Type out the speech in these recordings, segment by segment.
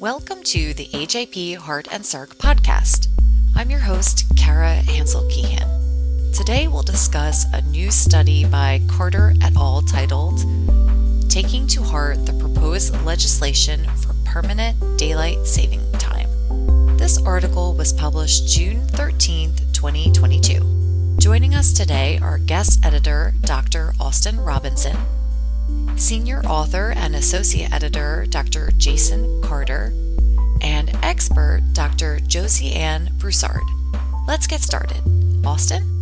Welcome to the AJP Heart and Circ podcast. I'm your host, Kara Hansel Keehan. Today we'll discuss a new study by Carter et al. titled Taking to Heart the Proposed Legislation for Permanent Daylight Saving Time. This article was published June 13, 2022. Joining us today are guest editor Dr. Austin Robinson senior author and associate editor Dr. Jason Carter, and expert Dr. Josiane Broussard. Let's get started. Austin?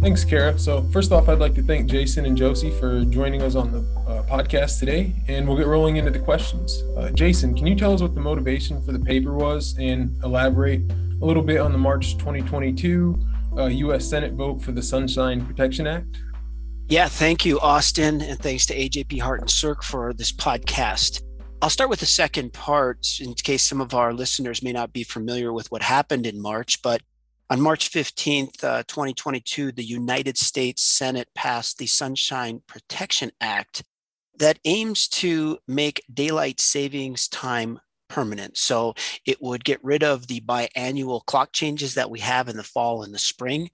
Thanks, Kara. So, first off, I'd like to thank Jason and Josie for joining us on the uh, podcast today, and we'll get rolling into the questions. Uh, Jason, can you tell us what the motivation for the paper was and elaborate a little bit on the March 2022 uh, U.S. Senate vote for the Sunshine Protection Act? Yeah, thank you, Austin, and thanks to AJP Heart and Circ for this podcast. I'll start with the second part in case some of our listeners may not be familiar with what happened in March. But on March 15th, uh, 2022, the United States Senate passed the Sunshine Protection Act that aims to make daylight savings time permanent. So it would get rid of the biannual clock changes that we have in the fall and the spring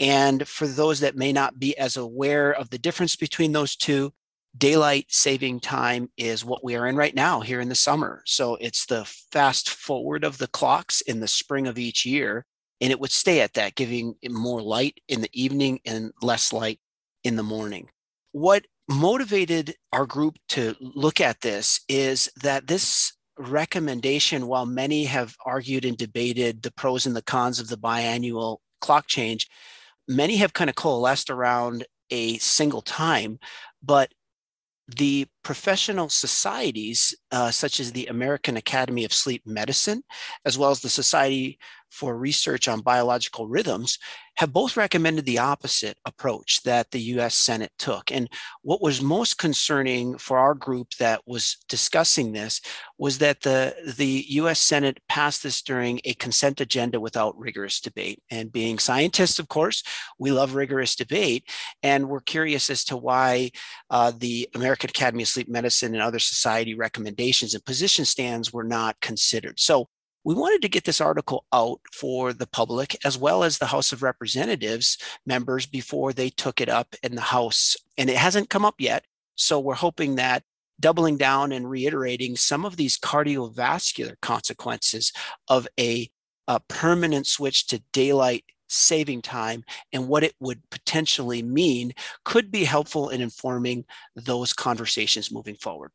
and for those that may not be as aware of the difference between those two, daylight saving time is what we are in right now here in the summer. So it's the fast forward of the clocks in the spring of each year. And it would stay at that, giving more light in the evening and less light in the morning. What motivated our group to look at this is that this recommendation, while many have argued and debated the pros and the cons of the biannual clock change, many have kind of coalesced around a single time, but the professional societies, uh, such as the American Academy of Sleep Medicine, as well as the Society for Research on Biological Rhythms, have both recommended the opposite approach that the US Senate took. And what was most concerning for our group that was discussing this was that the, the US Senate passed this during a consent agenda without rigorous debate. And being scientists, of course, we love rigorous debate. And we're curious as to why uh, the American Academy of Sleep Medicine and other society recommendations and position stands were not considered. So we wanted to get this article out for the public as well as the House of Representatives members before they took it up in the House. And it hasn't come up yet. So we're hoping that doubling down and reiterating some of these cardiovascular consequences of a, a permanent switch to daylight saving time and what it would potentially mean could be helpful in informing those conversations moving forward.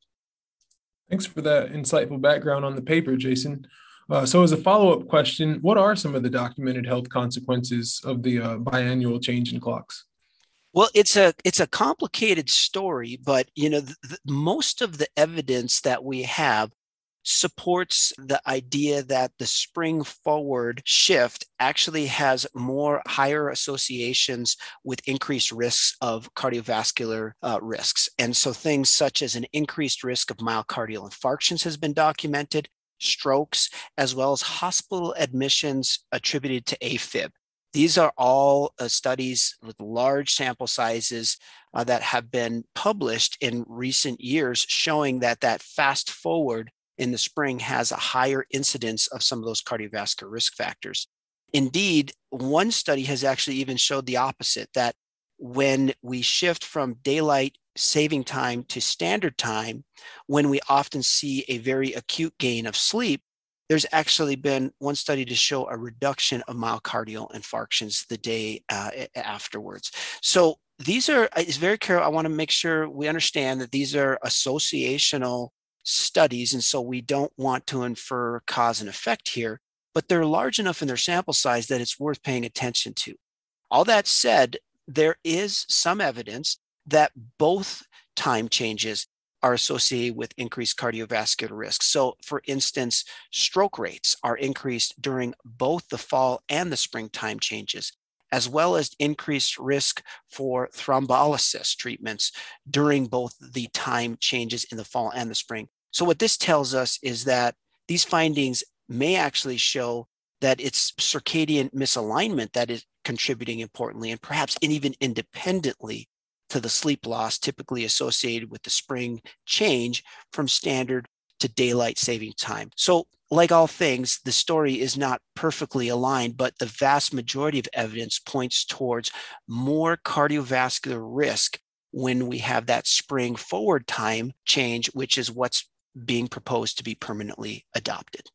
Thanks for that insightful background on the paper, Jason. Uh, so, as a follow up question, what are some of the documented health consequences of the uh, biannual change in clocks? Well, it's a it's a complicated story, but you know, the, the, most of the evidence that we have supports the idea that the spring forward shift actually has more higher associations with increased risks of cardiovascular uh, risks. And so things such as an increased risk of myocardial infarctions has been documented, strokes, as well as hospital admissions attributed to AFib. These are all uh, studies with large sample sizes uh, that have been published in recent years showing that that fast forward in the spring has a higher incidence of some of those cardiovascular risk factors. Indeed, one study has actually even showed the opposite that when we shift from daylight saving time to standard time, when we often see a very acute gain of sleep, there's actually been one study to show a reduction of myocardial infarctions the day uh, afterwards. So these are, it's very careful. I want to make sure we understand that these are associational studies. And so we don't want to infer cause and effect here, but they're large enough in their sample size that it's worth paying attention to. All that said, there is some evidence that both time changes are associated with increased cardiovascular risk. So, for instance, stroke rates are increased during both the fall and the spring time changes, as well as increased risk for thrombolysis treatments during both the time changes in the fall and the spring. So, what this tells us is that these findings may actually show that it's circadian misalignment that is contributing importantly and perhaps even independently to the sleep loss typically associated with the spring change from standard to daylight saving time. So, like all things, the story is not perfectly aligned, but the vast majority of evidence points towards more cardiovascular risk when we have that spring forward time change, which is what's being proposed to be permanently adopted.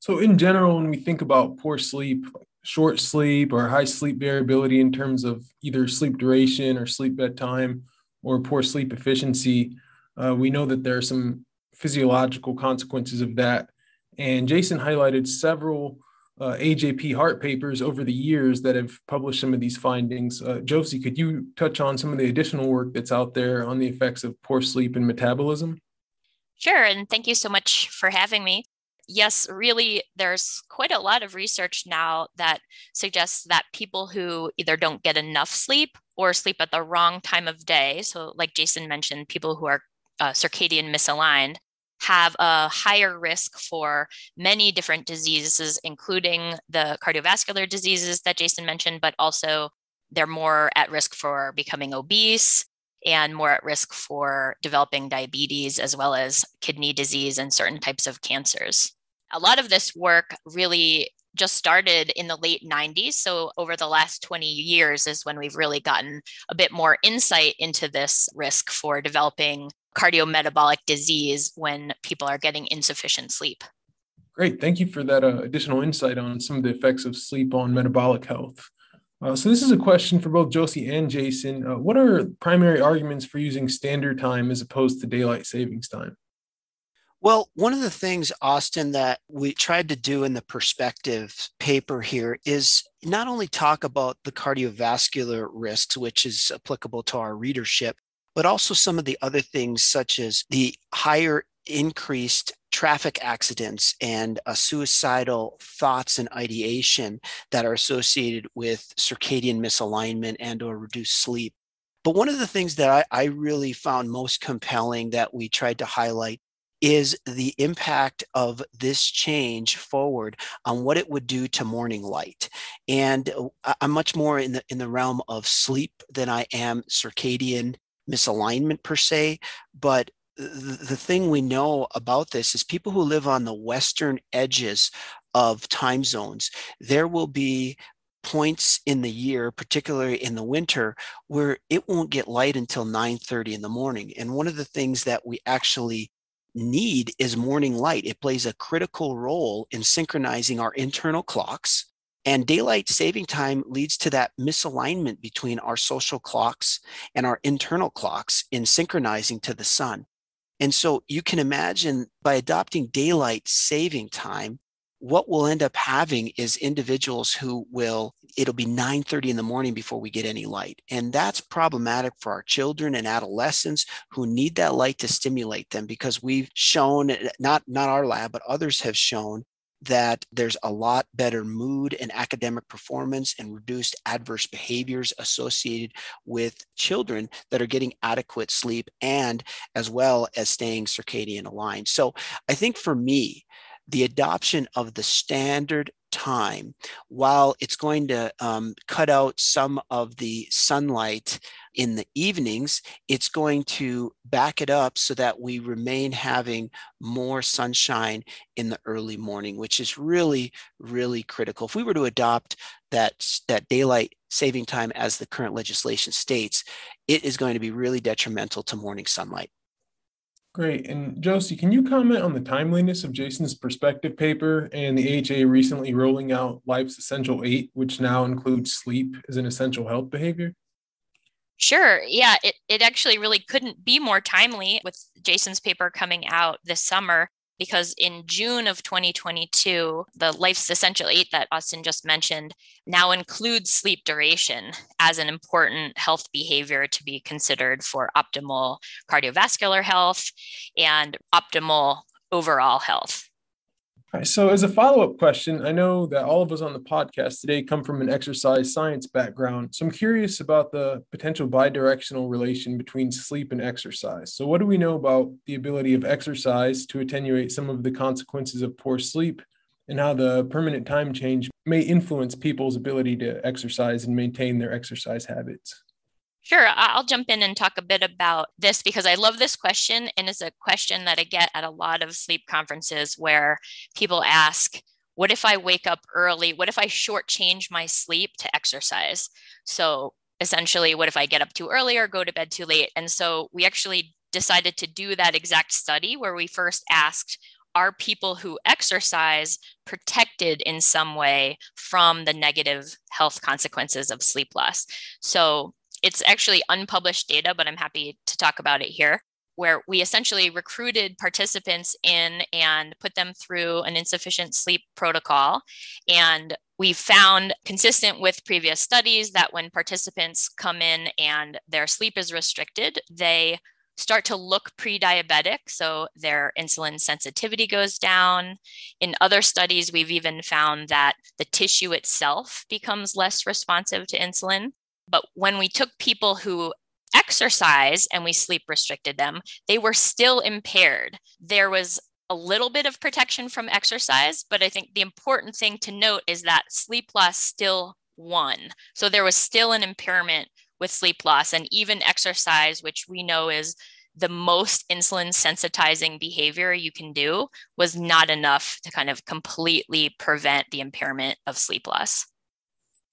So, in general, when we think about poor sleep, short sleep, or high sleep variability in terms of either sleep duration or sleep bedtime or poor sleep efficiency, uh, we know that there are some physiological consequences of that. And Jason highlighted several uh, AJP heart papers over the years that have published some of these findings. Uh, Josie, could you touch on some of the additional work that's out there on the effects of poor sleep and metabolism? Sure, and thank you so much for having me. Yes, really, there's quite a lot of research now that suggests that people who either don't get enough sleep or sleep at the wrong time of day, so like Jason mentioned, people who are uh, circadian misaligned, have a higher risk for many different diseases, including the cardiovascular diseases that Jason mentioned, but also they're more at risk for becoming obese and more at risk for developing diabetes as well as kidney disease and certain types of cancers. A lot of this work really just started in the late 90s. So, over the last 20 years is when we've really gotten a bit more insight into this risk for developing cardiometabolic disease when people are getting insufficient sleep. Great. Thank you for that uh, additional insight on some of the effects of sleep on metabolic health. Uh, so this is a question for both Josie and Jason. Uh, what are primary arguments for using standard time as opposed to daylight savings time? Well, one of the things, Austin, that we tried to do in the perspective paper here is not only talk about the cardiovascular risks, which is applicable to our readership, but also some of the other things, such as the higher increased traffic accidents and uh, suicidal thoughts and ideation that are associated with circadian misalignment and or reduced sleep but one of the things that I, I really found most compelling that we tried to highlight is the impact of this change forward on what it would do to morning light. And uh, I'm much more in the in the realm of sleep than I am circadian misalignment per se, but the thing we know about this is people who live on the western edges of time zones, there will be points in the year particularly in the winter where it won't get light until 9:30 in the morning. And one of the things that we actually need is morning light. It plays a critical role in synchronizing our internal clocks and daylight saving time leads to that misalignment between our social clocks and our internal clocks in synchronizing to the sun. And so you can imagine by adopting daylight saving time, what we'll end up having is individuals who will it'll be 9:30 in the morning before we get any light. And that's problematic for our children and adolescents who need that light to stimulate them because we've shown not not our lab but others have shown that there's a lot better mood and academic performance and reduced adverse behaviors associated with children that are getting adequate sleep and as well as staying circadian aligned. So I think for me, the adoption of the standard time, while it's going to um, cut out some of the sunlight in the evenings, it's going to back it up so that we remain having more sunshine in the early morning, which is really, really critical. If we were to adopt that, that daylight saving time as the current legislation states, it is going to be really detrimental to morning sunlight. Great. And Josie, can you comment on the timeliness of Jason's perspective paper and the AHA recently rolling out Life's Essential Eight, which now includes sleep as an essential health behavior? Sure. Yeah, it, it actually really couldn't be more timely with Jason's paper coming out this summer because in June of 2022, the Life's Essential Eight that Austin just mentioned now includes sleep duration as an important health behavior to be considered for optimal cardiovascular health and optimal overall health. So, as a follow up question, I know that all of us on the podcast today come from an exercise science background. So, I'm curious about the potential bidirectional relation between sleep and exercise. So, what do we know about the ability of exercise to attenuate some of the consequences of poor sleep and how the permanent time change may influence people's ability to exercise and maintain their exercise habits? Sure, I'll jump in and talk a bit about this because I love this question. And it's a question that I get at a lot of sleep conferences where people ask, What if I wake up early? What if I shortchange my sleep to exercise? So essentially, what if I get up too early or go to bed too late? And so we actually decided to do that exact study where we first asked, are people who exercise protected in some way from the negative health consequences of sleep loss? So it's actually unpublished data, but I'm happy to talk about it here, where we essentially recruited participants in and put them through an insufficient sleep protocol. And we found, consistent with previous studies, that when participants come in and their sleep is restricted, they start to look pre diabetic. So their insulin sensitivity goes down. In other studies, we've even found that the tissue itself becomes less responsive to insulin. But when we took people who exercise and we sleep restricted them, they were still impaired. There was a little bit of protection from exercise, but I think the important thing to note is that sleep loss still won. So there was still an impairment with sleep loss and even exercise, which we know is the most insulin sensitizing behavior you can do, was not enough to kind of completely prevent the impairment of sleep loss.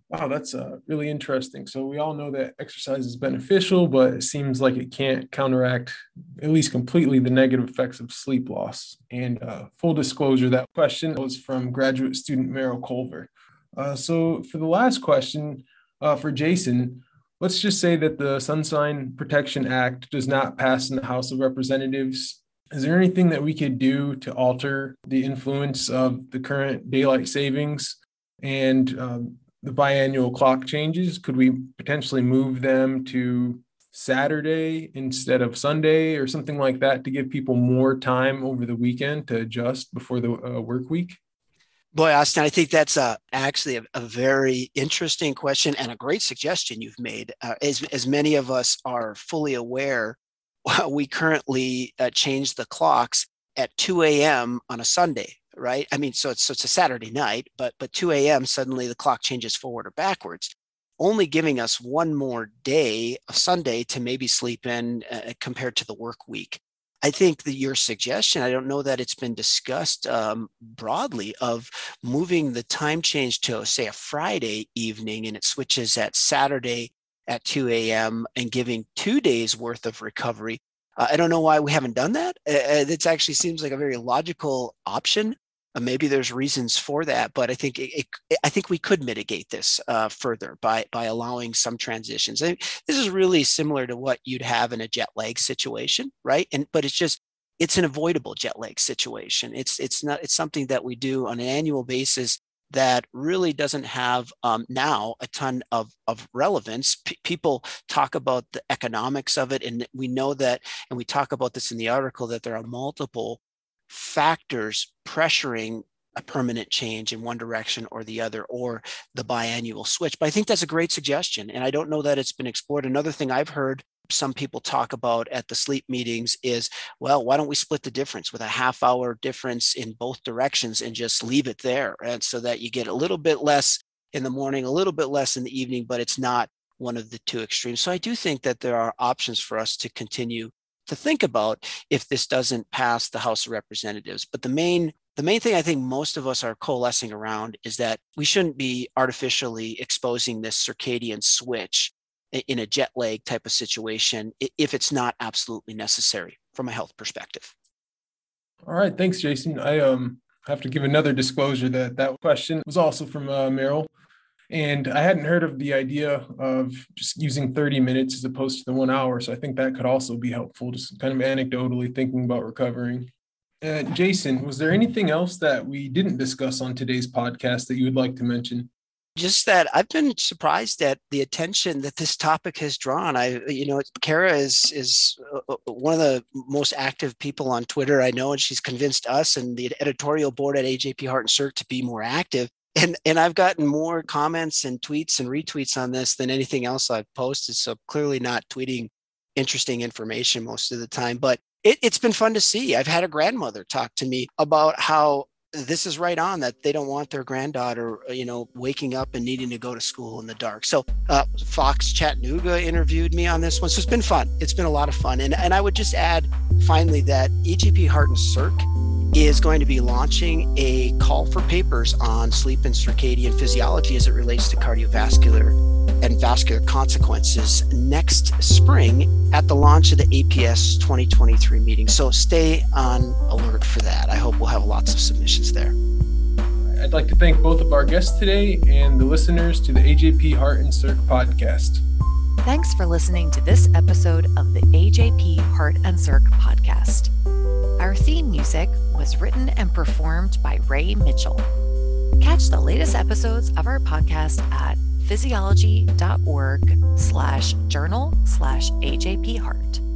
Wow, that's uh, really interesting. So we all know that exercise is beneficial, but it seems like it can't counteract, at least completely, the negative effects of sleep loss. And uh, full disclosure, that question was from graduate student Meryl Culver. Uh, so for the last question, uh, for Jason, let's just say that the Sunshine Protection Act does not pass in the House of Representatives. Is there anything that we could do to alter the influence of the current daylight savings and um, the biannual clock changes? Could we potentially move them to Saturday instead of Sunday or something like that to give people more time over the weekend to adjust before the uh, work week? Boy, Austin, I think that's uh, actually a, a, very interesting question and a great suggestion you've made. Uh, as, as many of us are fully aware, we currently uh, change the clocks at 2 a.m. on a Sunday right? I mean, so it's so it's a Saturday night, but but 2 a.m. suddenly the clock changes forward or backwards, only giving us one more day of Sunday to maybe sleep in uh, compared to the work week. I think that your suggestion, I don't know that it's been discussed um, broadly, of moving the time change to, say, a Friday evening and it switches at Saturday at 2 a.m. and giving two days worth of recovery. Uh, I don't know why we haven't done that. Uh, uh it actually seems like a very logical option. Uh, maybe there's reasons for that, but I think it, it, I think we could mitigate this uh, further by by allowing some transitions. I this is really similar to what you'd have in a jet lag situation, right? And but it's just it's an avoidable jet lag situation. It's it's not it's something that we do on an annual basis that really doesn't have um, now a ton of, of relevance. P- people talk about the economics of it, and we know that, and we talk about this in the article that there are multiple factors pressuring a permanent change in one direction or the other or the biannual switch but i think that's a great suggestion and i don't know that it's been explored another thing i've heard some people talk about at the sleep meetings is well why don't we split the difference with a half hour difference in both directions and just leave it there and so that you get a little bit less in the morning a little bit less in the evening but it's not one of the two extremes so i do think that there are options for us to continue to think about if this doesn't pass the House of Representatives. But the main the main thing I think most of us are coalescing around is that we shouldn't be artificially exposing this circadian switch in a jet lag type of situation if it's not absolutely necessary from a health perspective. All right, thanks, Jason. I um have to give another disclosure that that question was also from uh, Meryl. And I hadn't heard of the idea of just using 30 minutes as opposed to the one hour. So I think that could also be helpful, just kind of anecdotally thinking about recovering. Uh, Jason, was there anything else that we didn't discuss on today's podcast that you would like to mention? Just that I've been surprised at the attention that this topic has drawn. I, you know, Kara is is uh, uh, one of the most active people on Twitter I know, and she's convinced us and the editorial board at AJP Heart and Circ to be more active and and I've gotten more comments and tweets and retweets on this than anything else I've posted. So clearly not tweeting interesting information most of the time, but it, it's been fun to see. I've had a grandmother talk to me about how this is right on that they don't want their granddaughter, uh, you know, waking up and needing to go to school in the dark. So uh, Fox Chattanooga interviewed me on this one. So it's been fun. It's been a lot of fun. And, and I would just add finally that AJP Heart and Circ is going to be launching a call for papers on sleep and circadian physiology as it relates to cardiovascular and vascular consequences next spring at the launch of the APS 2023 meeting. So stay on alert for that. I hope we'll have lots of submissions there. I'd like to thank both of our guests today and the listeners to the AJP Heart and Circ podcast. Thanks for listening to this episode of the AJP Heart and Circ podcast. Our theme music was written and performed by Ray Mitchell. Catch the latest episodes of our podcast at physiology.org slash journal slash AJP Heart.